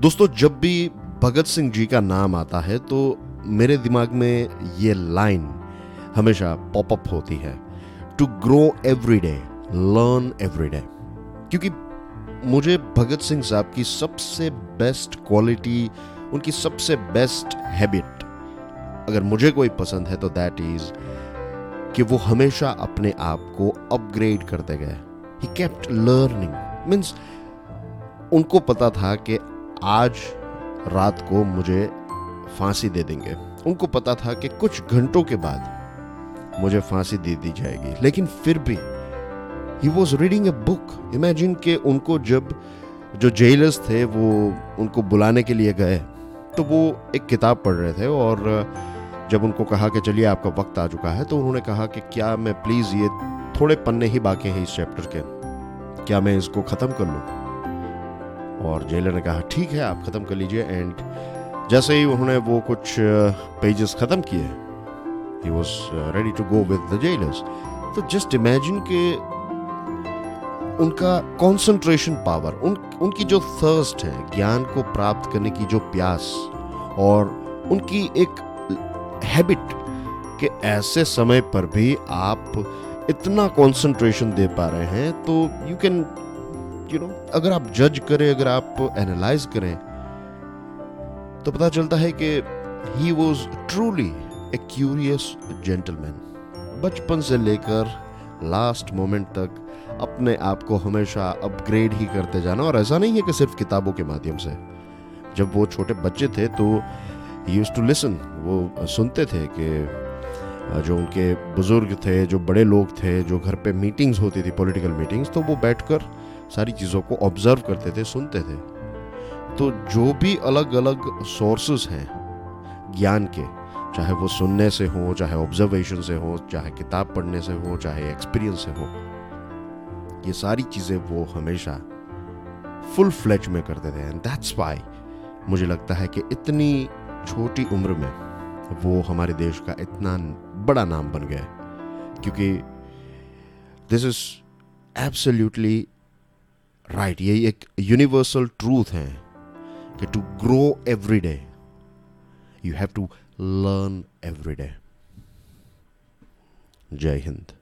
दोस्तों, जब भी भगत सिंह जी का नाम आता है तो मेरे दिमाग में ये लाइन हमेशा पॉपअप होती है। To grow every day learn every day क्योंकि मुझे भगत सिंह साहब की सबसे बेस्ट क्वालिटी उनकी सबसे बेस्ट हैबिट अगर मुझे कोई पसंद है तो दैट इज़ कि वो हमेशा अपने आप को अपग्रेड करते गए। ही केप्ट लर्निंग मीन्स उनको पता था कि आज रात को मुझे फांसी दे देंगे। उनको पता था कि कुछ घंटों के बाद मुझे फांसी दे दी जाएगी। लेकिन फिर भी he was reading a book imagine के उनको जब जो जेलर्स थे, वो उनको बुलाने के लिए गए तो वो एक किताब पढ़ रहे थे और जब उनको कहा कि चलिए आपका वक्त आ चुका है तो उन्होंने कहा कि क्या मैं प्लीज़ ये थोड़े पन्ने ही बाकी हैं इस चैप्टर के। क्या मैं इसको ख़त्म कर लूँ? और जेलर ने कहा, ठीक है, आप ख़त्म कर लीजिए. एंड जैसे ही उन्होंने वो कुछ पेजेस ख़त्म किए ही was ready to go with the jailers तो जस्ट इमेजिन के उनका कंसंट्रेशन पावर उन, उनकी जो थर्स्ट है, ज्ञान को प्राप्त करने की जो प्यास, और उनकी एक हैबिट कि ऐसे समय पर भी आप इतना कंसंट्रेशन दे पा रहे हैं तो यू कैन यू नो अगर आप जज करें, अगर आप एनालाइज करें तो पता चलता है कि he was truly a curious gentleman बचपन से लेकर लास्ट मोमेंट तक अपने आप को हमेशा अपग्रेड ही करते जाना, और ऐसा नहीं है कि सिर्फ़ किताबों के माध्यम से। जब वो छोटे बच्चे थे तो यूज़ टू लिसन वो सुनते थे कि जो उनके बुज़ुर्ग थे, जो बड़े लोग थे, जो घर पे मीटिंग्स होती थी पॉलिटिकल मीटिंग्स तो वो बैठकर सारी चीज़ों को ऑब्ज़र्व करते थे, सुनते थे। तो जो भी अलग अलग सोर्सेस हैं ज्ञान के, चाहे वो सुनने से हो, चाहे ऑब्जर्वेशन से हो, चाहे किताब पढ़ने से हो, चाहे एक्सपीरियंस से हो, ये सारी चीज़ें वो हमेशा फुल फ्लैच में करते थे। एंड दैट्स वाई मुझे लगता है कि इतनी छोटी उम्र में वो हमारे देश का इतना बड़ा नाम बन गया क्योंकि दिस इज़ एब्सोल्युटली राइट यही एक यूनिवर्सल ट्रूथ है कि to grow every day you have to learn every day जय हिंद।